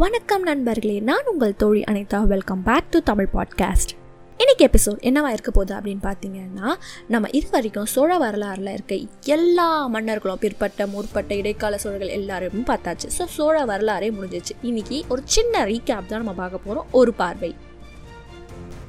வணக்கம் நண்பர்களே நான் உங்கள் தோழி Anitha. Welcome back to Tamil podcast இன்றைக்கி எபிசோட் என்னவா இருக்க போகுது அப்படின்னு பார்த்தீங்கன்னா நம்ம இது வரைக்கும் சோழ வரலாறில் இருக்க எல்லா மன்னர்களும் பிற்பட்ட முற்பட்ட இடைக்கால சோழர்கள் எல்லாருமே பார்த்தாச்சு. ஸோ சோழ வரலாறே முடிஞ்சிச்சு. இன்றைக்கி ஒரு சின்ன ரீகேப் தான் நம்ம பார்க்க போகிறோம் ஒரு பார்வை.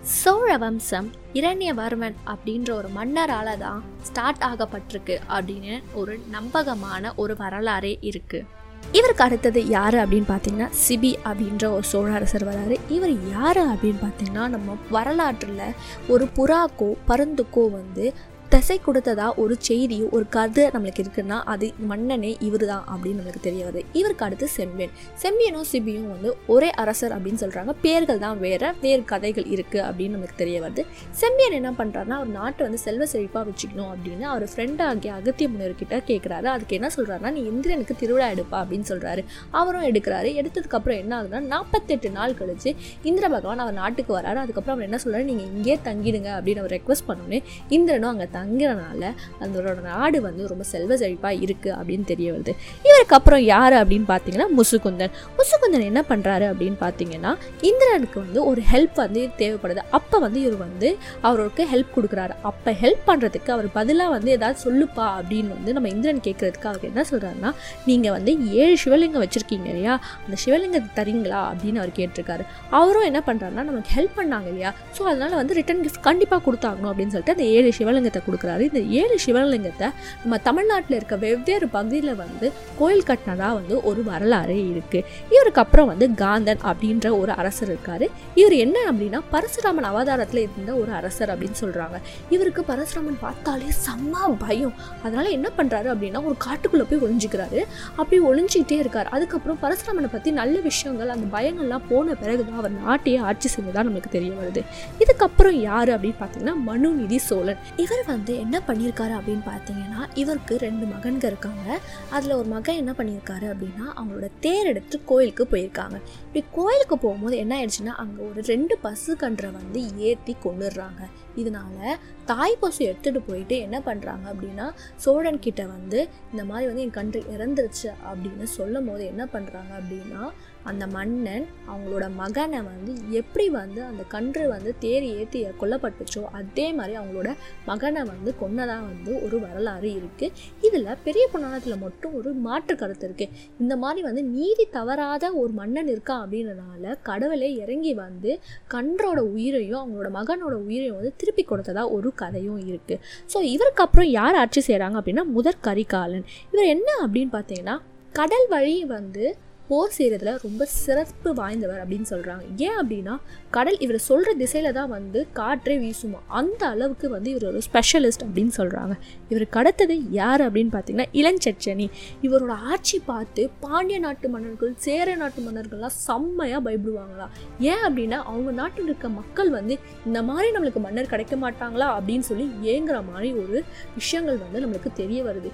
சோழ வம்சம் இரண்யவர்மன் அப்படின்ற ஒரு மன்னரால் தான் ஸ்டார்ட் ஆகப்பட்டிருக்கு அப்படின்னு ஒரு நம்பகமான ஒரு வரலாறே இருக்குது இவருக்கு அடுத்தது யார் அப்படின்னு பார்த்தீங்கன்னா சிபி அப்படின்ற ஒரு சோழ அரசர் வராரு. இவர் யார் அப்படின்னு பார்த்தீங்கன்னா நம்ம வரலாற்றில் ஒரு புறாக்கோ பருந்துக்கோ வந்து தசை கொடுத்ததா ஒரு செய்தியும் ஒரு கதை நம்மளுக்கு இருக்குன்னா அது மன்னனே இவர் தான் அப்படின்னு நம்மளுக்கு தெரிய வருது. இவருக்கு அடுத்து செம்பியன். செம்பியனும் சிபியும் வந்து ஒரே அரசர் அப்படின்னு சொல்கிறாங்க பேர்கள் தான் வேற வேறு கதைகள் இருக்குது அப்படின்னு நமக்கு தெரிய வருது. செம்பியன் என்ன பண்ணுறாருன்னா அவர் நாட்டை வந்து செல்வ செழிப்பாக வச்சுக்கணும் அப்படின்னு அவர் ஃப்ரெண்ட் ஆகிய அகத்திய முனிவர்கிட்ட கேட்குறாரு அதுக்கு என்ன சொல்கிறாருன்னா நீ இந்திரனுக்கு திருவிழா எடுப்பா அப்படின்னு சொல்கிறாரு அவரும் எடுக்கிறாரு. எடுத்ததுக்கப்புறம் என்ன ஆகுதுன்னா நாற்பத்தெட்டு நாள் கழிச்சு இந்திர பகவான் அவர் நாட்டுக்கு வராரு. அதுக்கப்புறம் அவர் என்ன சொல்கிறாரு நீங்கள் இங்கேயே தங்கிடுங்க அப்படின்னு அவர் ரெக்வஸ்ட் பண்ணோன்னே இந்திரனும் அங்கே தங்குறனால அதோட நாடு வந்து ரொம்ப செல்வ செழிப்பாக இருக்குது அப்படின்னு தெரிய வருது. இவருக்கு அப்புறம் யார் அப்படின்னு பார்த்தீங்கன்னா முசுகுந்தன். முசுகுந்தன் என்ன பண்ணுறாரு அப்படின்னு பார்த்தீங்கன்னா இந்திரனுக்கு வந்து ஒரு ஹெல்ப் வந்து தேவைப்படுது. அப்போ வந்து இவர் வந்து அவருக்கு ஹெல்ப் கொடுக்குறாரு. அப்போ ஹெல்ப் பண்ணுறதுக்கு அவர் பதிலாக வந்து ஏதாவது சொல்லுப்பா அப்படின்னு வந்து நம்ம இந்திரன் கேட்குறதுக்கு அவர் என்ன சொல்கிறாருன்னா நீங்கள் வந்து ஏழு சிவலிங்கம் வச்சுருக்கீங்க இல்லையா? அந்த சிவலிங்கத்தை தரீங்களா? அப்படின்னு அவர் கேட்டிருக்காரு. அவரும் என்ன பண்ணுறாருன்னா நமக்கு ஹெல்ப் பண்ணாங்க இல்லையா? ஸோ அதனால் வந்து ரிட்டன் கிஃப்ட் கண்டிப்பாக கொடுத்தாகணும் அப்படின்னு சொல்லிட்டு அந்த ஏழு சிவலிங்கத்தை கொடுக்குறாரு. இந்த ஏழு சிவலிங்கத்தை நம்ம தமிழ்நாட்டில் இருக்க வெவ்வேறு பகுதியில் வந்து கோயில் கட்டினதாக வந்து ஒரு வரலாறு இருக்குது இவருக்கு அப்புறம் வந்து காந்தன் அப்படின்ற ஒரு அரசர் இருக்கார். இவர் என்ன அப்படின்னா பரசுராமன் அவதாரத்தில் இருந்த ஒரு அரசர் அப்படின்னு சொல்கிறாங்க இவருக்கு பரசுராமன் பார்த்தாலே செம்ம பயம். அதனால் என்ன பண்ணுறாரு அப்படின்னா ஒரு காட்டுக்குள்ளே போய் ஒழிஞ்சிக்கிறாரு அப்படி ஒழிஞ்சிக்கிட்டே இருக்கார். அதுக்கப்புறம் பரசுராமனை பற்றி நல்ல விஷயங்கள் அந்த பயங்கள்லாம் போன பிறகு தான் அவர் நாட்டையே ஆட்சி செஞ்சதாக நமக்கு தெரிய வருது. இதுக்கப்புறம் யார் அப்படின்னு பார்த்தீங்கன்னா மனுநிதி சோழன். இவர் வந்து வந்து என்ன பண்ணியிருக்காரு அப்படின்னு பார்த்தீங்கன்னா இவருக்கு ரெண்டு மகன்கள் இருக்காங்க. அதில் ஒரு மகன் என்ன பண்ணியிருக்காரு அப்படின்னா அவங்களோட தேர் எடுத்து கோயிலுக்கு போயிருக்காங்க. இப்படி கோயிலுக்கு போகும்போது என்ன ஆயிடுச்சுன்னா அங்கே ஒரு ரெண்டு பசு கன்றை வந்து ஏற்றி கொண்டுடுறாங்க. இதனால தாய் பசு எடுத்துகிட்டு போயிட்டு என்ன பண்ணுறாங்க அப்படின்னா சோழன்கிட்ட வந்து இந்த மாதிரி வந்து என் கன்று இறந்துருச்சு அப்படின்னு சொல்லும் போது என்ன பண்ணுறாங்க அப்படின்னா அந்த மன்னன் அவங்களோட மகனை வந்து எப்படி வந்து அந்த கன்று வந்து தேர் ஏற்றி கொல்லப்பட்டுச்சோ அதே மாதிரி அவங்களோட மகனை வந்து கொன்னதாக வந்து ஒரு வரலாறு இருக்குது இதில் பெரிய புராணத்தில் மட்டும் ஒரு மாற்று கருத்து இருக்குது இந்த மாதிரி வந்து நீதி தவறாத ஒரு மன்னன் இருக்கான் அப்படின்றனால கடவுளே இறங்கி வந்து கன்றோட உயிரையும் அவங்களோட மகனோட உயிரையும் வந்து திருப்பி கொடுத்ததாக ஒரு கதையும் இருக்குது ஸோ இவருக்கு அப்புறம் யார் ஆட்சி செய்கிறாங்க அப்படின்னா முதற் கரிகாலன் இவர் என்ன அப்படின்னு பார்த்தீங்கன்னா கடல் வழி வந்து போர் செய்கிறதுல ரொம்ப சிறப்பு வாய்ந்தவர் அப்படின்னு சொல்கிறாங்க ஏன் அப்படின்னா கடல் இவர் சொல்கிற திசையில் தான் வந்து காற்றே வீசுமா. அந்த அளவுக்கு வந்து இவர் ஒரு ஸ்பெஷலிஸ்ட் அப்படின்னு சொல்கிறாங்க இவர் கடத்தது யார் அப்படின்னு பார்த்தீங்கன்னா இளஞ்சச்சனி இவரோட ஆட்சி பார்த்து பாண்டிய நாட்டு மன்னர்கள் சேர நாட்டு மன்னர்கள்லாம் செம்மையாக பயப்படுவாங்களாம் ஏன் அப்படின்னா அவங்க நாட்டில் இருக்க மக்கள் வந்து இந்த மாதிரி நம்மளுக்கு மன்னர் கிடைக்க மாட்டாங்களா அப்படின்னு சொல்லி ஏங்குற மாதிரி ஒரு விஷயங்கள் வந்து நம்மளுக்கு தெரிய வருது.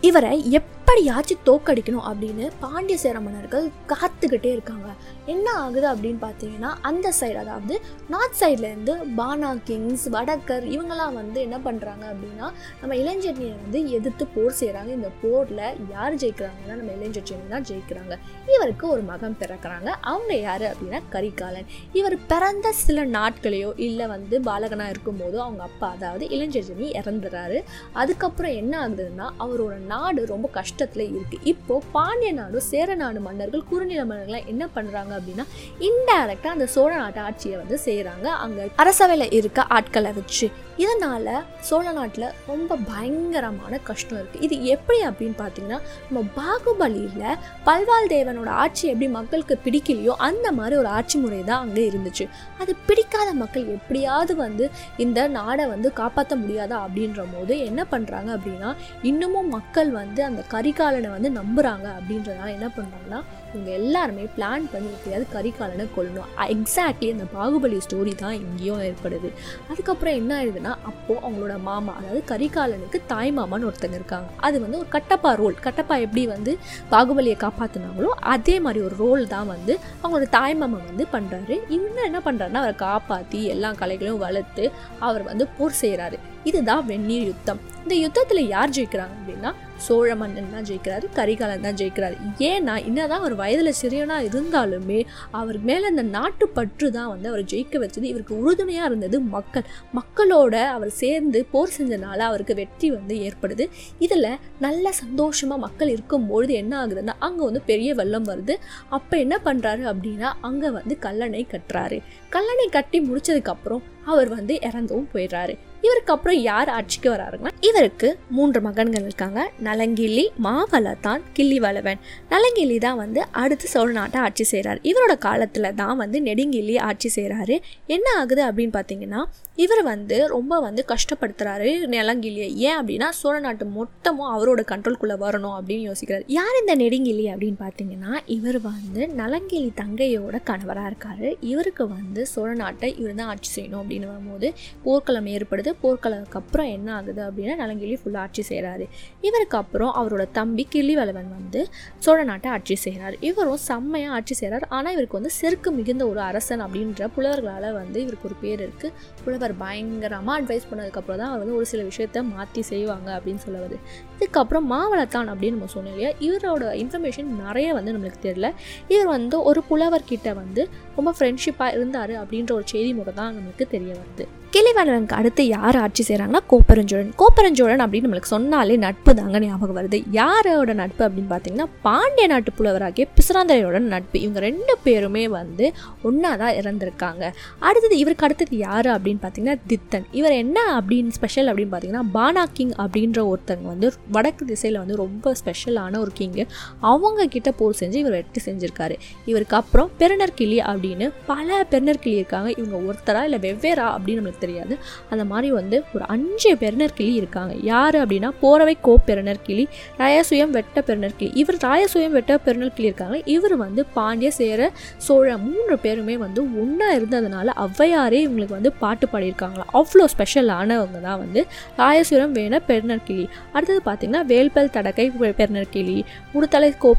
இவரை எப்படியாச்சும் தோக்கடிக்கணும் அப்படின்னு பாண்டிய சேர மன்னர்கள் காத்துக்கிட்டே இருக்காங்க. என்ன ஆகுது அப்படின்னு பார்த்தீங்கன்னா அந்த சைடு அதாவது நார்த் சைட்லேருந்து பானா கிங்ஸ் வடக்கர் இவங்கெல்லாம் வந்து என்ன பண்ணுறாங்க அப்படின்னா நம்ம இளைஞர்னியை வந்து எதிர்த்து போர் செய்கிறாங்க இந்த போரில் யார் ஜெயிக்கிறாங்கன்னா நம்ம இளைஞர்னி தான் ஜெயிக்கிறாங்க. இவருக்கு ஒரு மகன் பிறக்கிறாங்க. அவங்க யார் அப்படின்னா கரிகாலன். இவர் பிறந்த சில நாட்களையோ இல்லை வந்து பாலகனாக இருக்கும்போதோ அவங்க அப்பா அதாவது இளைஞர்னி இறந்துறாரு அதுக்கப்புறம் என்ன ஆகுதுன்னா அவரோட நாடு ரொம்ப கஷ்டத்தில் இருக்குது இப்போது பாண்டிய நாடு சேர நாடு மன்னர்கள் குறுநில மன்னர்கள்லாம் என்ன பண்ணுறாங்க அப்படின்னா இன்டைரக்டாக அந்த சோழ நாட்டு ஆட்சியை வந்து செய்கிறாங்க அங்கே அரசவையில் இருக்க ஆட்களை வச்சு இதனால் சோழ நாட்டில் ரொம்ப பயங்கரமான கஷ்டம் இருக்குது இது எப்படி அப்படின்னு பார்த்தீங்கன்னா நம்ம பாகுபலியில் பல்வாள் தேவனோட ஆட்சி எப்படி மக்களுக்கு பிடிக்கலையோ அந்த மாதிரி ஒரு ஆட்சி முறை தான் அங்கே இருந்துச்சு. அது பிடிக்காத மக்கள் எப்படியாவது வந்து இந்த நாடை வந்து காப்பாற்ற முடியாதா அப்படின்ற போது என்ன பண்ணுறாங்க அப்படின்னா இன்னமும் மக்கள் வந்து அந்த கரிகாலனை வந்து நம்புகிறாங்க அப்படின்றதுனால என்ன பண்ணுறாங்கன்னா இவங்க எல்லாருமே பிளான் பண்ணி எப்படியாவது கரிகாலனை கொள்ளணும் எக்ஸாக்ட்லி அந்த பாகுபலி ஸ்டோரி தான் இங்கேயும் ஏற்படுது. அதுக்கப்புறம் என்ன ஆயிடுதுன்னா அப்போது அவங்களோட மாமா அதாவது கரிகாலனுக்கு தாய் மாமான்னு ஒருத்தங்க இருக்காங்க. அது வந்து ஒரு கட்டப்பா ரோல் கட்டப்பா எப்படி வந்து பாகுபலியை காப்பாற்றினாங்களோ அதே மாதிரி ஒரு ரோல் தான் வந்து அவங்களோட தாய் மாமா வந்து பண்ணுறாரு இவங்க என்ன பண்ணுறாருன்னா அவரை காப்பாற்றி எல்லா கலைகளையும் வளர்த்து அவர் வந்து போர் செய்கிறாரு இதுதான் வெந்நீர் யுத்தம். இந்த யுத்தத்தில் யார் ஜெயிக்கிறாங்க அப்படின்னா சோழ மன்னன் தான் ஜெயிக்கிறாரு கரிகாலன் தான் ஜெயிக்கிறாரு. ஏன்னா என்னதான் அவர் வயதில் சிறியனாக இருந்தாலுமே அவர் மேலே அந்த நாட்டுப்பற்று தான் வந்து அவர் ஜெயிக்க வச்சது. இவருக்கு உறுதுணையாக இருந்தது மக்கள். மக்களோட அவர் சேர்ந்து போர் செஞ்சனால அவருக்கு வெற்றி வந்து ஏற்படுது. இதில் நல்ல சந்தோஷமாக மக்கள் இருக்கும்பொழுது என்ன ஆகுதுன்னா அங்கே வந்து பெரிய வெள்ளம் வருது. அப்போ என்ன பண்ணுறாரு அப்படின்னா அங்கே வந்து கல்லணை கட்டுறாரு. கல்லணை கட்டி முடிச்சதுக்கப்புறம் அவர் வந்து இறந்தும் போயிடுறாரு. இவருக்கு அப்புறம் யார் ஆட்சிக்கு வராருங்கன்னா இவருக்கு மூன்று மகன்கள் இருக்காங்க. நலங்கிள்ளி மாவளத்தான் கிள்ளிவளவன். நலங்கிள்ளி தான் வந்து அடுத்து சோழ நாட்டை ஆட்சி செய்கிறார் இவரோட காலத்தில் தான் வந்து நெடுங்கிள்ளி ஆட்சி செய்கிறாரு என்ன ஆகுது அப்படின்னு பார்த்தீங்கன்னா இவர் வந்து ரொம்ப வந்து கஷ்டப்படுத்துகிறாரு நலங்கிள்ளியை. ஏன் அப்படின்னா சோழ நாட்டு மொத்தமும் அவரோட கண்ட்ரோல்குள்ளே வரணும் அப்படின்னு யோசிக்கிறார். யார் இந்த நெடுங்கிள்ளி அப்படின்னு பார்த்தீங்கன்னா இவர் வந்து நலங்கிள்ளி தங்கையோட கணவராக இருக்கார். இவருக்கு வந்து சோழ நாட்டை இவர் தான் ஆட்சி செய்யணும் அப்படின்னு வரும்போது போர்க்களம் ஏற்படுது. போர்க்களத்துக்கு அப்புறம் என்ன ஆகுது அப்படின்னா நலங்கிள்ளி ஃபுல்லாக ஆட்சி செய்கிறாரு இவருக்கு அப்புறம் அவரோட தம்பி கிள்ளிவளவன் வந்து சோழ நாட்டை ஆட்சி செய்கிறார் இவரும் செம்மையாக ஆட்சி செய்கிறார் ஆனால் இவருக்கு வந்து செருக்கு மிகுந்த ஒரு அரசன் அப்படின்ற புலவர்களால் வந்து இவருக்கு ஒரு பேர் இருக்குது புலவர் பயங்கரமாக அட்வைஸ் பண்ணதுக்கப்புறம் தான் அவர் வந்து ஒரு சில விஷயத்த மாற்றி செய்வாங்க அப்படின்னு சொல்ல வருது. இதுக்கப்புறம் மாவளத்தான் அப்படின்னு நம்ம சொன்னோம் இல்லையா? இவரோட இன்ஃபர்மேஷன் நிறைய வந்து நம்மளுக்கு தெரியல. இவர் வந்து ஒரு புலவர்கிட்ட வந்து ரொம்ப ஃப்ரெண்ட்ஷிப்பாக இருந்தார் அப்படின்ற ஒரு செய்தி மூலம் தான் நம்மளுக்கு தெரிய வருது. கிளிவளவனுக்கு அடுத்து யார் ஆட்சி செய்கிறாங்கன்னா கோப்பரஞ்சோழன். கோப்பரஞ்சோழன் அப்படின்னு நம்மளுக்கு சொன்னாலே நட்பு தாங்க ஞாபகம் வருது. யாரோட நட்பு அப்படின்னு பார்த்தீங்கன்னா பாண்டிய நாட்டு புலவராகிய பிசுராந்தரையோட நட்பு. இவங்க ரெண்டு பேருமே வந்து ஒன்றா தான் இறந்துருக்காங்க. அடுத்தது இவருக்கு அடுத்தது யார் அப்படின்னு பார்த்தீங்கன்னா தித்தன். இவர் என்ன அப்படின்னு ஸ்பெஷல் அப்படின்னு பார்த்தீங்கன்னா பானா கிங் அப்படின்ற ஒருத்தங்க வந்து வடக்கு திசையில் வந்து ரொம்ப ஸ்பெஷலான ஒரு கிங்கு அவங்க கிட்ட போர் செஞ்சு இவர் வெற்றி செஞ்சுருக்காரு. இவருக்கு அப்புறம் பெருநர் கிளி அப்படின்னு பல பெருநர் கிளி இருக்காங்க. இவங்க ஒருத்தரா இல்லை வெவ்வேறா அப்படின்னு நம்மளுக்கு தெரியாது. அந்த மாதிரி வந்து ஒரு அஞ்சு பெருநர் கிளி இருக்காங்க. யார் அப்படின்னா போறவை கோ பெருநர் கிளி ராயசுயம் வெட்ட பெருநர் கிளி. இவர் ராயசுயம் வெட்ட பெருநர் கிளி இருக்காங்க. இவர் வந்து பாண்டிய சேர சோழ மூன்று பேருமே வந்து ஒன்றா இருந்ததுனால ஔவையாரே இவங்களுக்கு வந்து பாட்டு பாடியிருக்காங்களா. அவ்வளோ ஸ்பெஷலானவங்க தான் வந்து ராயசுரம் வேண பெருநர் கிளி. அடுத்தது பார்த்தீங்கன்னா வேல்பல் தடக்கை பெருநர் கிளி முடுத்தலை கோ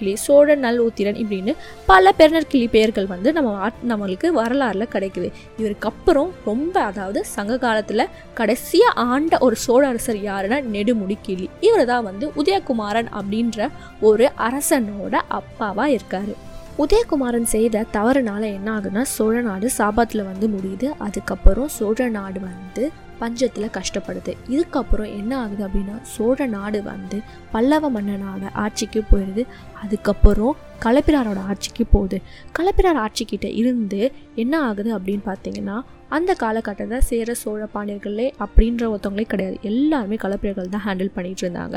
கிளி சோழ நல் ஊத்திரன் இப்படின்னு பல பெருநர் கிளி பெயர்கள் வந்து நம்ம நம்மளுக்கு வரலாறுல கிடைக்குது. இவருக்கு அப்புறம் ரொம்ப அதாவது சங்க காலத்தில் கடைசியாக ஆண்ட ஒரு சோழ அரசர் யாருன்னா நெடுமுடி கிளி இவர் தான் வந்து உதயகுமாரன் அப்படின்ற ஒரு அரசனோட அப்பாவாக இருக்கார். உதயகுமாரன் செய்த தவறுனால என்ன ஆகுதுன்னா சோழ நாடு சாபத்தில் வந்து முடியுது. அதுக்கப்புறம் சோழ நாடு வந்து பஞ்சத்தில் கஷ்டப்படுது. இதுக்கப்புறம் என்ன ஆகுது அப்படின்னா சோழ நாடு வந்து பல்லவ மன்னனோட ஆட்சிக்கு போயிடுது அதுக்கப்புறம் களப்பிராரோட ஆட்சிக்கு போகுது. களப்பிரார் ஆட்சிக்கிட்ட இருந்து என்ன ஆகுது அப்படின்னு பார்த்தீங்கன்னா அந்த காலகட்டத்தை சேர சோழ பாண்டியர்களே அப்படின்ற ஒருத்தவங்களே கிடையாது. எல்லாருமே களப்பிரர்கள் தான் ஹேண்டில் பண்ணிட்டு இருந்தாங்க.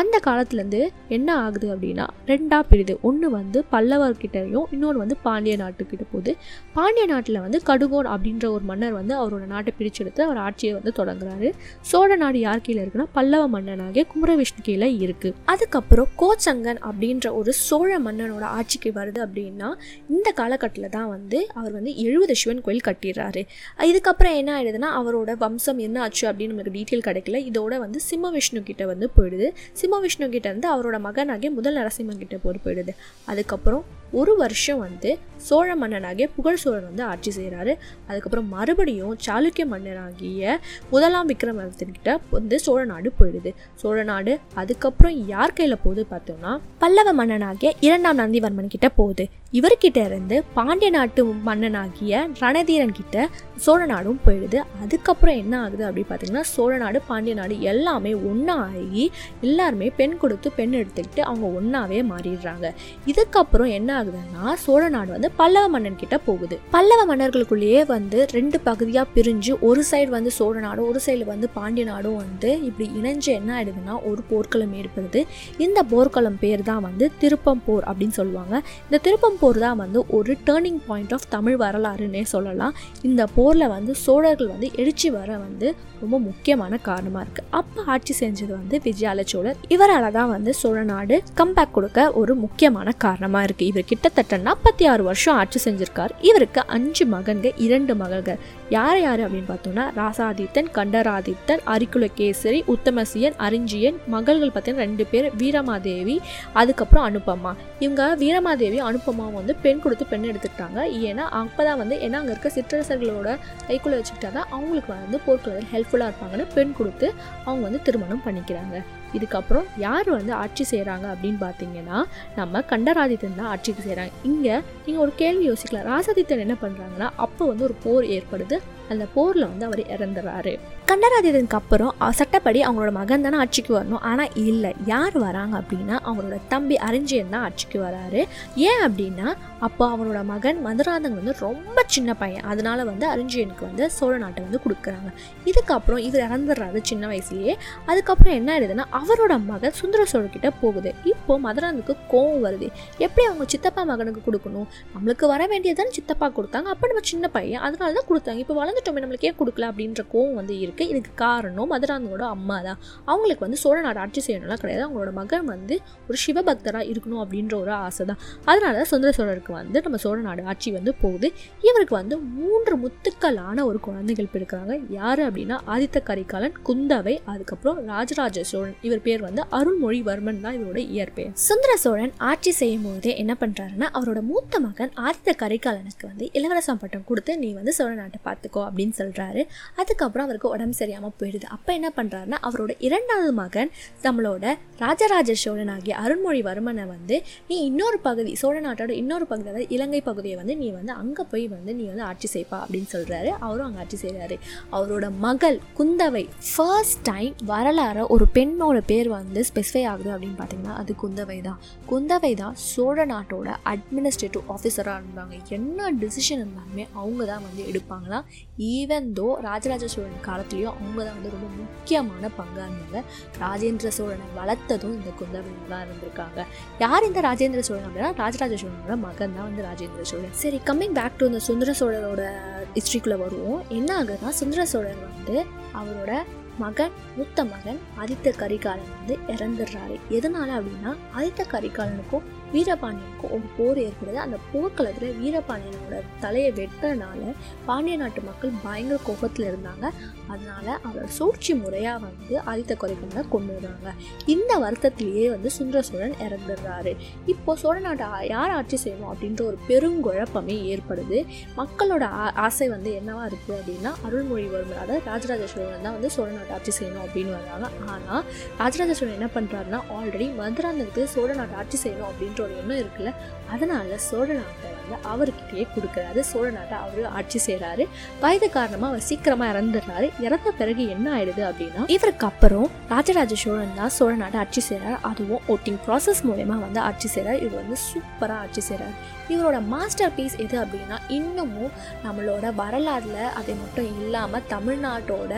அந்த காலத்துலேருந்து என்ன ஆகுது அப்படின்னா ரெண்டாக பிரிது. ஒன்று வந்து பல்லவர்கிட்டையும் இன்னொன்று வந்து பாண்டிய நாட்டுக்கிட்ட போகுது. பாண்டிய நாட்டில் வந்து கடுகோன் அப்படின்ற ஒரு மன்னர் வந்து அவரோட நாட்டை பிரிச்செடுத்து அவர் ஆட்சியை வந்து தொடங்குறாரு. சோழ நாடு யார் கீழே இருக்குன்னா பல்லவ மன்னனாகிய குமரவிஷ்ணு கீழே இருக்கு. அதுக்கப்புறம் கோச்சங்கன் அப்படின்ற ஒரு சோழ மன்னனோட ஆட்சிக்கு வருது அப்படின்னா இந்த காலகட்டத்தில் தான் வந்து அவர் வந்து எழுபது சிவன் கோயில் கட்டிடுறாரு. இதுக்கப்புறம் என்ன ஆயிடுதுன்னா அவரோட வம்சம் என்ன ஆச்சு அப்படின்னு நமக்கு டீட்டெயில் கிடைக்கல. இதோட வந்து சிம்ம விஷ்ணு கிட்ட வந்து போயிடுது. சிம்ம விஷ்ணு கிட்ட இருந்து அவரோட மகனாகிய முதல் நரசிம்மன் கிட்ட போய் போயிடுது. அதுக்கப்புறம் ஒரு வருஷம் வந்து சோழ மன்னனாகிய புகழ் சோழன் வந்து ஆட்சி செய்கிறாரு அதுக்கப்புறம் மறுபடியும் சாளுக்கிய மன்னனாகிய முதலாம் விக்ரமாதித்தன் வந்து சோழ நாடு போயிடுது. சோழ நாடு அதுக்கப்புறம் யார் கையில் போகுது பார்த்தோம்னா பல்லவ மன்னனாகிய இரண்டாம் நந்திவர்மன் கிட்ட போகுது. இவர்கிட்ட இருந்து பாண்டிய நாட்டு மன்னனாகிய ரணதீரன் கிட்ட சோழ நாடும் போயிடுது. அதுக்கப்புறம் என்ன ஆகுது அப்படின்னு பார்த்தீங்கன்னா சோழ நாடு பாண்டிய நாடு எல்லாமே ஒன்றா ஆகி எல்லாருமே பெண் கொடுத்து பெண் எடுத்துக்கிட்டு அவங்க ஒன்றாவே மாறிடுறாங்க. இதுக்கப்புறம் என்ன ஆகுதுன்னா சோழ நாடு வந்து பல்லவ மன்னன் கிட்ட போகுது. பல்லவ மன்னர்களுக்குள்ளேயே வந்து ரெண்டு பகுதியாக பிரிஞ்சு ஒரு சைடு வந்து சோழ நாடும் ஒரு சைடு வந்து பாண்டிய நாடும் வந்து இப்படி இணைஞ்சு என்ன ஆயிடுதுன்னா ஒரு போர்க்களம் ஏற்படுது. இந்த போர்க்களம் பேர் தான் வந்து திருப்பம் போர் அப்படின்னு சொல்லுவாங்க. இந்த திருப்பம் போர் தான் வந்து ஒரு டேர்னிங் பாயிண்ட் ஆஃப் தமிழ் வரலாறுன்னே சொல்லலாம். இந்த போரில் வந்து சோழர்கள் வந்து எழுச்சி வர வந்து ரொம்ப முக்கியமான காரணமாக இருக்குது அப்போ ஆட்சி செஞ்சது வந்து விஜயால சோழர். இவரால் தான் வந்து சோழ நாடு கம்பேக் கொடுக்க ஒரு முக்கியமான காரணமாக இருக்குது இவர் கிட்டத்தட்ட நாற்பத்தி ஆறு வருஷம் ஆட்சி செஞ்சிருக்கார். இவருக்கு அஞ்சு மகன்கள் இரண்டு மகள்கள். யார் யார் அப்படின்னு பார்த்தோம்னா ராசாதித்தன் கண்டராதித்தன் அரிக்குலகேசரி உத்தமசியன் அரிஞ்சியன் மகள்கள் பார்த்தீங்கன்னா ரெண்டு பேர் வீரமாதேவி அதுக்கப்புறம் அனுபமா இவங்க வீரமாதேவி அனுபமாவும் வந்து பெண் கொடுத்து பெண் எடுத்துக்கிட்டாங்க. ஏன்னா அப்போ தான் வந்து ஏன்னா அங்கே இருக்க சிற்றரசர்களோட கைக்குள்ளே வச்சுக்கிட்டா தான் அவங்களுக்கு வந்து போர்க்குள்ள ஹெல்ப்ஃபுல்லாக இருப்பாங்கன்னு பெண் கொடுத்து அவங்க வந்து திருமணம் பண்ணிக்கிறாங்க. இதுக்கப்புறம் யார் வந்து ஆட்சி செய்கிறாங்க அப்படின்னு பார்த்தீங்கன்னா நம்ம கண்டராதித்தன் தான் ஆட்சிக்கு செய்கிறாங்க இங்கே நீங்கள் ஒரு கேள்வி யோசிக்கலாம். ராசாதித்தன் என்ன பண்ணுறாங்கன்னா அப்போ வந்து ஒரு போர் ஏற்படுது. அந்த போரில் வந்து அவர் இறந்துறாரு. கண்டராதித்தனுக்கு அப்புறம் சட்டப்படி அவங்களோட மகன் தானே ஆட்சிக்கு வரணும். ஆனால் இல்லை யார் வராங்க அப்படின்னா அவங்களோட தம்பி அறிஞ்சியன் தான் ஆட்சிக்கு வராரு. ஏன் அப்படின்னா அப்போ அவனோட மகன் மதுராந்தகன் வந்து ரொம்ப சின்ன பையன். அதனால வந்து அறிஞ்சியனுக்கு வந்து சோழ நாட்டை வந்து கொடுக்குறாங்க. இதுக்கப்புறம் இவர் இறந்துடுறாரு சின்ன வயசுலேயே. அதுக்கப்புறம் என்ன ஆயிடுதுன்னா அவரோட மகன் சுந்தர சோழக்கிட்ட போகுது. இப்போ மதுராந்தனுக்கு கோவம் வருது. எப்படி அவங்க சித்தப்பா மகனுக்கு கொடுக்கணும்? நம்மளுக்கு வர வேண்டியதுதான் சித்தப்பா கொடுத்தாங்க. அப்போ நம்ம சின்ன பையன். அதனால தான் கொடுத்தாங்க. இப்போ வளர்ந்துட்டோமே நம்மளுக்கு ஏன் கொடுக்கல அப்படின்ற கோவம் வந்து இருக்குது இதுக்கு காரணம் மதுராந்தகனோட அம்மா தான். அவங்களுக்கு வந்து சோழ நாடு ஆட்சி செய்யணும்லாம் கிடையாது. அவங்களோட மகன் வந்து ஒரு சிவபக்தராக இருக்கணும் அப்படின்ற ஒரு ஆசை தான். அதனால தான் சுந்தர சோழருக்கு வந்து நம்ம சோழ நாடு ஆட்சி வந்து போகுது. இவருக்கு வந்து மூன்று முத்துக்களான ஒரு குழந்தைகள் பிறக்கிறாங்க. யார் அப்படின்னா ஆதித்த கரிகாலன் குந்தவை அதுக்கப்புறம் ராஜராஜ சோழன். இவர் பேர் வந்து அருள்மொழிவர்மன் தான் இவரோட இயற்பெயர். சுந்தர சோழன் ஆட்சி செய்யும் போதே என்ன பண்ணுறாருன்னா அவரோட மூத்த மகன் ஆதித்த கரிகாலனுக்கு வந்து இளவரசம் பட்டம் கொடுத்து நீ வந்து சோழ நாட்டை பார்த்துக்கோ. அப்படின்னு சொல்றாரு. அதுக்கப்புறம் அவருக்கு உடம்பு சரியாம போயிடுது. அப்போ என்ன பண்ணுறாருன்னா அவரோட இரண்டாவது மகன் நம்மளோட ராஜராஜ சோழன் ஆகிய அருண்மொழிவர்மனை வந்து நீ இன்னொரு பகுதி சோழ நாட்டோட இன்னொரு பகுதி அதாவது இலங்கை பகுதியை வந்து நீ வந்து அங்கே போய் வந்து நீ வந்து ஆட்சி செய்ப்பா அப்படின்னு சொல்கிறாரு அவரும் அங்கே ஆட்சி செய்கிறாரு அவரோட மகள் குந்தவை ஃபர்ஸ்ட் டைம் வரலாறு ஒரு பெண்ணோட பேர் வந்து ஸ்பெசிஃபை ஆகுது அப்படின்னு பார்த்தீங்கன்னா அது குந்தவை தான். குந்தவை தான் சோழ நாட்டோட அட்மினிஸ்ட்ரேட்டிவ் ஆஃபீஸராக இருந்தாங்க. என்ன டிசிஷன் இருந்தாலுமே அவங்க தான் வந்து எடுப்பாங்களாம். ஈவன் தோ ராஜராஜ சோழன் காலத்துலேயும் அவங்க தான் வந்து ரொம்ப முக்கியமான பங்காக இருந்தாங்க. ராஜேந்திர சோழனை வளர்த்ததும் இந்த குந்தவை தான் இருந்திருக்காங்க. யார் இந்த ராஜேந்திர சோழன் அப்படின்னா? ராஜராஜ சோழனோட மகன் தான் வந்து ராஜேந்திர சோழன். சரி கம்மிங் பேக் டு இந்த சுந்தர சோழரோட ஹிஸ்ட்ரிக்குள்ளே வருவோம். என்ன ஆகுதுன்னா சுந்தர சோழர் வந்து அவரோட மகன் மூத்த மகன் ஆதித்த கரிகாலன் வந்து இறந்துடுறாரு. எதனால அப்படின்னா ஆதித்த கரிகாலனுக்கும் வீரபாண்டியனுக்கு ஒரு போர் ஏற்படுது. அந்த போர்க்களத்தில் வீரபாண்டியனோட தலையை வெட்டனால பாண்டிய நாட்டு மக்கள் பயங்கர கோபத்தில் இருந்தாங்க. அதனால அவர் சூழ்ச்சி முறையாக வந்து ஆதித்த கரிகாலனை கொண்டு வராங்க இந்த வருத்தத்திலேயே வந்து சுந்தர சோழன் இறந்துடுறாரு. இப்போ சோழ நாட்டை யார் ஆட்சி செய்யணும் அப்படின்ற ஒரு பெருங்குழப்பமே ஏற்படுது. மக்களோட ஆ- ஆசை வந்து என்னவா இருக்குது அப்படின்னா அருள்மொழிவர்மன் அதாவது ராஜராஜ சோழன் தான் வந்து சோழ நாட்டை ஆட்சி செய்யணும் அப்படின்னு வர்றாங்க. ஆனால் ராஜராஜ சோழன் என்ன பண்ணுறாருன்னா ஆல்ரெடி மதுராந்தகத்துக்கு சோழ நாட்டை ஆட்சி செய்யணும் அப்படின்ற ஒரு இருக்குல்ல அதனால சோழ நாட்டை வந்து அவர்கிட்டயே கொடுக்குறாரு. சோழ நாட்டை அவரு ஆட்சி செய்கிறாரு வயது காரணமாக அவர் சீக்கிரமாக இறந்துடுறாரு. இறந்த பிறகு என்ன ஆயிடுது அப்படின்னா இவருக்கு அப்புறம் ராஜராஜ சோழன் தான் சோழ நாட்டை ஆட்சி செய்கிறார் அதுவும் ஓட்டிங் ப்ராசஸ் மூலயமா வந்து ஆட்சி செய்கிறார் இவர் வந்து சூப்பராக ஆட்சி செய்கிறார் இவரோட மாஸ்டர் பீஸ் எது அப்படின்னா இன்னமும் நம்மளோட வரலாறில் அதை மட்டும் இல்லாமல் தமிழ்நாட்டோட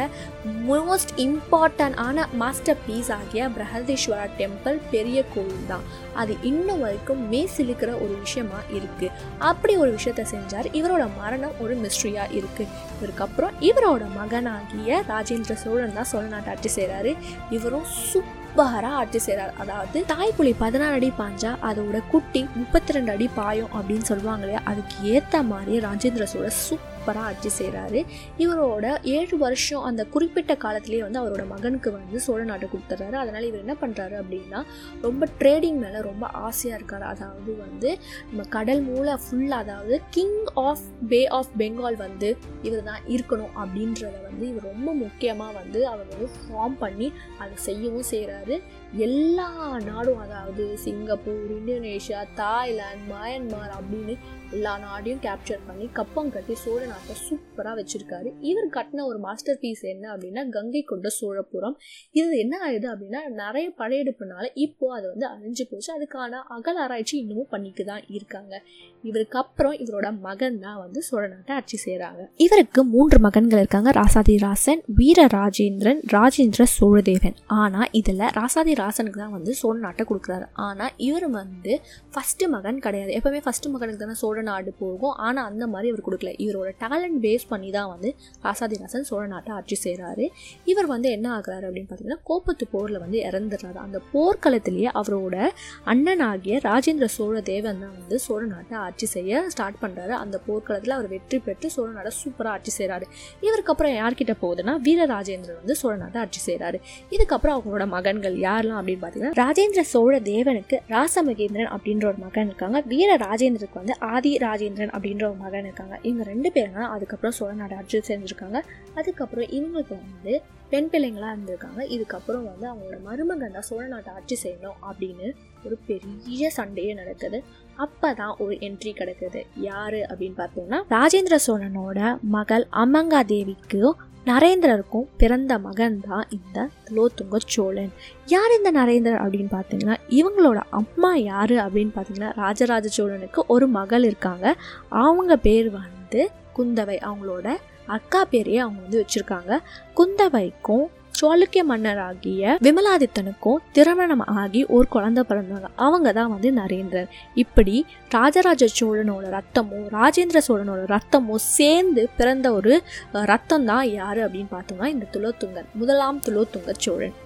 மோஸ்ட் இம்பார்ட்டன்ட் ஆன மாஸ்டர் பீஸ் ஆகிய பிரகதீஸ்வரா டெம்பிள் பெரிய கோவில் தான். அது இன்னும் வரைக்கும் மேசிலுக்கிற ஒரு விஷயமா இருக்குது அப்படி ஒரு விஷயத்த செஞ்சார். இவரோட மரணம் ஒரு மிஸ்ட்ரியாக இருக்குது இதுக்கப்புறம் இவரோட மகனாகிய ராஜேந்திர சோழன் தான் சோழ நாட்டை ஆட்சி செய்கிறாரு இவரும் சூப்பராக ஆட்சி செய்கிறார் அதாவது தாய்ப்புலி பதினாறு அடி பாஞ்சா அதோட குட்டி முப்பத்தி ரெண்டு அடி பாயும் அப்படின்னு சொல்லுவாங்க இல்லையா? அதுக்கு ஏற்ற மாதிரி ராஜேந்திர சோழர் சூப்பராக ஆட்சி செய்கிறாரு இவரோட ஏழு வருஷம் அந்த குறிப்பிட்ட காலத்திலேயே வந்து அவரோட மகனுக்கு வந்து சோழ நாட்டை கொடுத்துட்றாரு அதனால் இவர் என்ன பண்ணுறாரு அப்படின்னா ரொம்ப ட்ரேடிங் மேலே ரொம்ப ஆசையாக இருக்கார். அதாவது வந்து நம்ம கடல் மூளை ஃபுல்லாக அதாவது king of bay of Bengal வந்து இவர் தான் இருக்கணும் அப்படின்றத வந்து இவர் ரொம்ப முக்கியமாக வந்து அவர் வந்து ஃபார்ம் பண்ணி அதை செய்யவும் செய்கிறாரு எல்லா நாடும் அதாவது சிங்கப்பூர் இந்தோனேஷியா தாய்லாந்து மயன்மார் அப்படின்னு எல்லா நாடையும் கேப்சர் பண்ணி கப்பம் கட்டி சோழ நாட்டை சூப்பராக வச்சிருக்காரு. இவர் கட்டின ஒரு மாஸ்டர் பீஸ் என்ன அப்படின்னா கங்கை கொண்ட சோழபுரம். இது என்ன ஆகுது அப்படின்னா நிறைய படையெடுப்புனால இப்போ அது வந்து அழிஞ்சு போச்சு. அதுக்கான அகல் ஆராய்ச்சி இன்னமும் பண்ணிட்டு தான் இருக்காங்க. இவருக்கு அப்புறம் இவரோட மகன் தான் வந்து சோழ நாட்டை ஆட்சி செய்கிறாங்க இவருக்கு மூன்று மகன்கள் இருக்காங்க. ராசாதி ராசன் வீர ராஜேந்திரன் ராஜேந்திர சோழதேவன். ஆனால் இதில் ராசாதி ராசனுக்கு தான் வந்து சோழ நாட்டை கொடுக்குறாரு. ஆனால் இவர் வந்து ஃபஸ்ட்டு மகன் கிடையாது. எப்பவுமே ஃபஸ்ட்டு மகனுக்கு தானே சோழ சோழ நாடு போகும். ஆனால் அந்த மாதிரி இவர் கொடுக்கல. இவரோட டேலண்ட் பேஸ் பண்ணி தான் வந்து ராசாதிராசன் சோழ நாட்டை ஆட்சி செய்கிறாரு இவர் வந்து என்ன ஆகிறாரு அப்படின்னு பார்த்தீங்கன்னா கோப்பத்து போரில் வந்து இறந்துடுறாரு. அந்த போர்க்களத்திலேயே அவரோட அண்ணனாகிய ராஜேந்திர சோழ தேவன் தான் வந்து சோழ நாட்டை ஆட்சி செய்ய ஸ்டார்ட் பண்ணுறாரு அந்த போர்க்களத்தில் அவர் வெற்றி பெற்று சோழ நாட்டை சூப்பராக ஆட்சி செய்கிறாரு இவருக்கு அப்புறம் யார்கிட்ட போகுதுன்னா வீரராஜேந்திரன் வந்து சோழ நாட்டை ஆட்சி செய்கிறாரு இதுக்கப்புறம் அவங்களோட மகன்கள் யாரெல்லாம் அப்படின்னு பார்த்தீங்கன்னா ராஜேந்திர சோழ தேவனுக்கு ராசமகேந்திரன் அப்படின்ற ஒரு மகன் இருக்காங்க. வீர ராஜேந்திரனுக்கு வந்து ஆதி ராஜேந்திரன் அப்படின்ற ஒரு மகன் இருக்காங்க. இவங்க ரெண்டு பேரும் தான் அதுக்கப்புறம் சோழநாடு ஆட்சி செஞ்சுருக்காங்க அதுக்கப்புறம் இவங்களுக்கு வந்து பெண் பிள்ளைங்களாக இருந்திருக்காங்க. இதுக்கப்புறம் வந்து அவங்களோட மருமகன் தான் சோழ நாட்டை ஆட்சி செய்யணும் அப்படின்னு ஒரு பெரிய சண்டையே நடக்குது. அப்போ தான் ஒரு என்ட்ரி கிடைக்குது. யார் அப்படின்னு பார்த்தோம்னா ராஜேந்திர சோழனோட மகள் அமங்கா தேவிக்கும் நரேந்திரருக்கும் பிறந்த மகன் தான் இந்த துலோத்துங்க சோழன். யார் இந்த நரேந்திரர் அப்படின்னு பார்த்தீங்கன்னா இவங்களோட அம்மா யார் அப்படின்னு பார்த்தீங்கன்னா ராஜராஜ சோழனுக்கு ஒரு மகள் இருக்காங்க. அவங்க பேர் வந்து குந்தவை. அவங்களோட அக்கா பேரையே அவங்க வந்து வச்சுருக்காங்க. குந்தவைக்கும் சாளுக்கிய மன்னராகிய விமலாதித்தனுக்கும் திருமணம் ஆகி ஒரு குழந்தை பிறந்தாங்க அவங்க தான் வந்து நரேந்திரர். இப்படி ராஜராஜ சோழனோட ரத்தமும் ராஜேந்திர சோழனோட ரத்தமும் சேர்ந்து பிறந்த ஒரு ரத்தம் தான் யார் அப்படின்னு பார்த்தோம்னா இந்த துலோத்துங்கன் முதலாம் துலோத்துங்க சோழன்.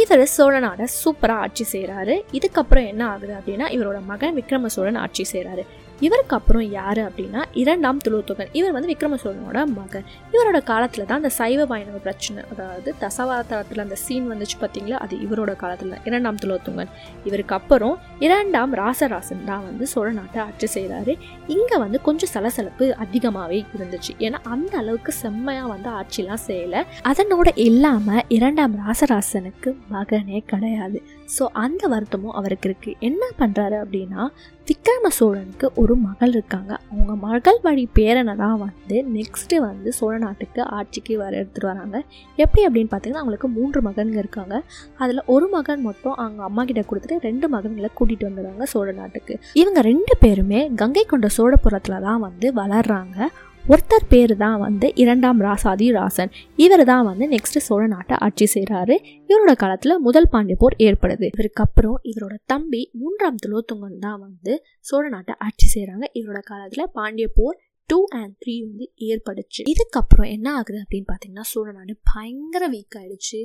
இவர் சோழநாடை சூப்பராக ஆட்சி செய்கிறாரு இதுக்கப்புறம் என்ன ஆகுது அப்படின்னா இவரோட மகன் விக்ரம சோழன் ஆட்சி செய்கிறாரு இவருக்கு அப்புறம் யார் அப்படின்னா இரண்டாம் துளுத்துகன். இவர் வந்து விக்ரம சோழனோட மகன். இவரோட காலத்தில் தான் அந்த சைவ வைணவ பிரச்சனை அதாவது தசவாரத்தில் அந்த சீன் வந்துச்சு பார்த்தீங்களா அது இவரோட காலத்தில் தான் இரண்டாம் துளோத்துங்கன் இவருக்கு அப்புறம் இரண்டாம் ராசராசன் தான் வந்து சோழ நாட்டை ஆட்சி செய்கிறாரு இங்கே வந்து கொஞ்சம் சலசலப்பு அதிகமாகவே இருந்துச்சு. ஏன்னா அந்த அளவுக்கு செம்மையாக வந்து ஆட்சிலாம் செய்யலை. அதனோட இல்லாமல் இரண்டாம் ராசராசனுக்கு மகனே கிடையாது. ஸோ அந்த வருத்தமும் அவருக்கு இருக்குது என்ன பண்ணுறாரு அப்படின்னா விக்ரம சோழனுக்கு ஒரு மகள் இருக்காங்க. அவங்க மகள் வழி பேரனை தான் வந்து நெக்ஸ்ட்டு வந்து சோழ நாட்டுக்கு ஆட்சிக்கு வர எடுத்துகிட்டு வராங்க. எப்படி அப்படின்னு பார்த்தீங்கன்னா அவங்களுக்கு மூன்று மகன்கள் இருக்காங்க. அதில் ஒரு மகன் மட்டும் அவங்க அம்மா கிட்ட கொடுத்துட்டு ரெண்டு மகன்களை கூட்டிகிட்டு வந்துடுறாங்க சோழ நாட்டுக்கு. இவங்க ரெண்டு பேருமே கங்கை கொண்ட சோழபுரத்தில் தான் வந்து வளர்கிறாங்க ஒருத்தர் பேர் தான் வந்து இரண்டாம் ராசாதி ராசன். இவர் தான் வந்து நெக்ஸ்ட் சோழ நாட்டை ஆட்சி செய்கிறாரு இவரோட காலத்தில் முதல் பாண்டிய போர் ஏற்படுது. இவருக்கு அப்புறம் இவரோட தம்பி மூன்றாம் துலோத்துங்கன் தான் வந்து சோழ நாட்டை ஆட்சி செய்கிறாங்க இவரோட காலத்தில் பாண்டிய போர் டூ அண்ட் த்ரீ வந்து ஏற்படுச்சு. இதுக்கப்புறம் என்ன ஆகுது அப்படின்னு பார்த்தீங்கன்னா சோழ நாடு பயங்கர வீக் ஆயிடுச்சு.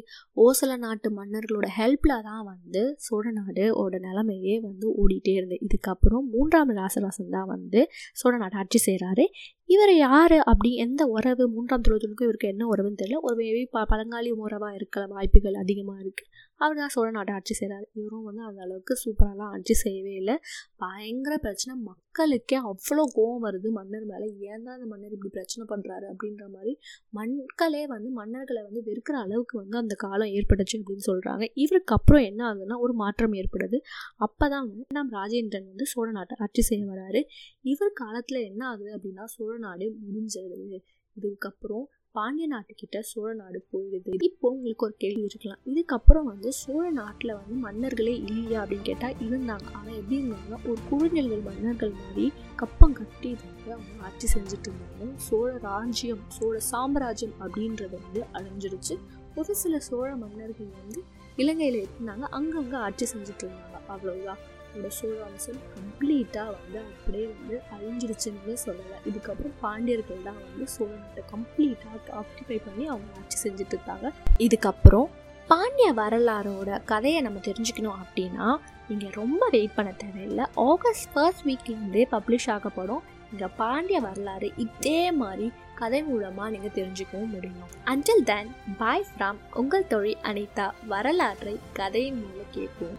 ஓசல நாட்டு மன்னர்களோட ஹெல்ப்பில் தான் வந்து சோழ நாடோட நிலைமையே வந்து ஓடிட்டே இருந்தது. இதுக்கப்புறம் மூன்றாம் ராசராசன் தான் வந்து சோழ நாட்டை ஆட்சி செய்கிறாரு இவர் யார் அப்படி எந்த உறவு? மூன்றாம் துளத்துனுக்கும் இவருக்கு என்ன உறவுன்னு தெரியல. ஒரு மேபி ப பழங்காலி உறவாக இருக்க வாய்ப்புகள் அதிகமாக இருக்குது அவர் தான் சோழ நாட்டை ஆட்சி செய்கிறார் இவரும் வந்து அந்த அளவுக்கு சூப்பராலாம் ஆட்சி செய்யவே இல்லை. பயங்கர பிரச்சனை. மக்களுக்கே அவ்வளோ கோவம் வருது. மன்னர் மேலே ஏன் தான் அந்த மன்னர் இப்படி பிரச்சனை பண்ணுறாரு அப்படின்ற மாதிரி மக்களே வந்து மன்னர்களை வந்து வெறுக்கிற அளவுக்கு வந்து அந்த காலம் ஏற்பட்டுச்சு அப்படின்னு சொல்கிறாங்க இவருக்கு அப்புறம் என்ன ஆகுதுன்னா ஒரு மாற்றம் ஏற்படுது. அப்போ தான் வந்து நாம் ராஜேந்திரன் வந்து சோழ நாட்டை ஆட்சி செய்ய வராரு. இவர் காலத்தில் என்ன ஆகுது அப்படின்னா சோழ நாடு முடிஞ்சிருது இதுக்கப்புறம் பாண்டிய நாட்டுக்கிட்ட சோழ நாடு போயிடுது. இப்போ உங்களுக்கு ஒரு கேள்வி இருக்கலாம். இதுக்கப்புறம் வந்து சோழ நாட்டில் வந்து மன்னர்களே இல்லையா அப்படின்னு கேட்டால் இருந்தாங்க. ஆனால் எப்படி இருந்தாங்கன்னா ஒரு குழுநிலைகள் மன்னர்கள் மாதிரி கப்பம் கட்டி வந்து அவங்க ஆட்சி செஞ்சுட்டு இருந்தாங்க. சோழ ராஜ்யம் சோழ சாம்ராஜ்யம் அப்படின்றது வந்து அழிஞ்சிருச்சு. ஒரு சில சோழ மன்னர்கள் வந்து இலங்கையில் இருந்தாங்க. அங்கங்கே ஆட்சி செஞ்சுட்டு இருந்தாங்க. அவ்வளோதான் இந்த சோழ வம்சம் கம்ப்ளீட்டாக வந்து அப்படியே வந்து அழிஞ்சிருச்சுன்னு சொல்லலை. இதுக்கப்புறம் பாண்டியர்கள் தான் வந்து சோழ நாட்டை கம்ப்ளீட்டாக ஆக்குபை பண்ணி அவங்க ஆட்சி செஞ்சுட்டு இருக்காங்க இதுக்கப்புறம் பாண்டிய வரலாறோட கதையை நம்ம தெரிஞ்சுக்கணும் அப்படின்னா நீங்கள் ரொம்ப வெயிட் பண்ண தேவையில்லை. ஆகஸ்ட் ஃபர்ஸ்ட் வீக்லேருந்தே பப்ளிஷ் ஆகப்படும் இந்த பாண்டிய வரலாறு இதே மாதிரி கதை மூலமாக நீங்கள் தெரிஞ்சுக்கவும் முடியும். அண்டில் தென் பாய் ஃப்ரம் உங்கள் தொழில் அனிதா வரலாற்றை கதையின் மூலம் கேட்போம்.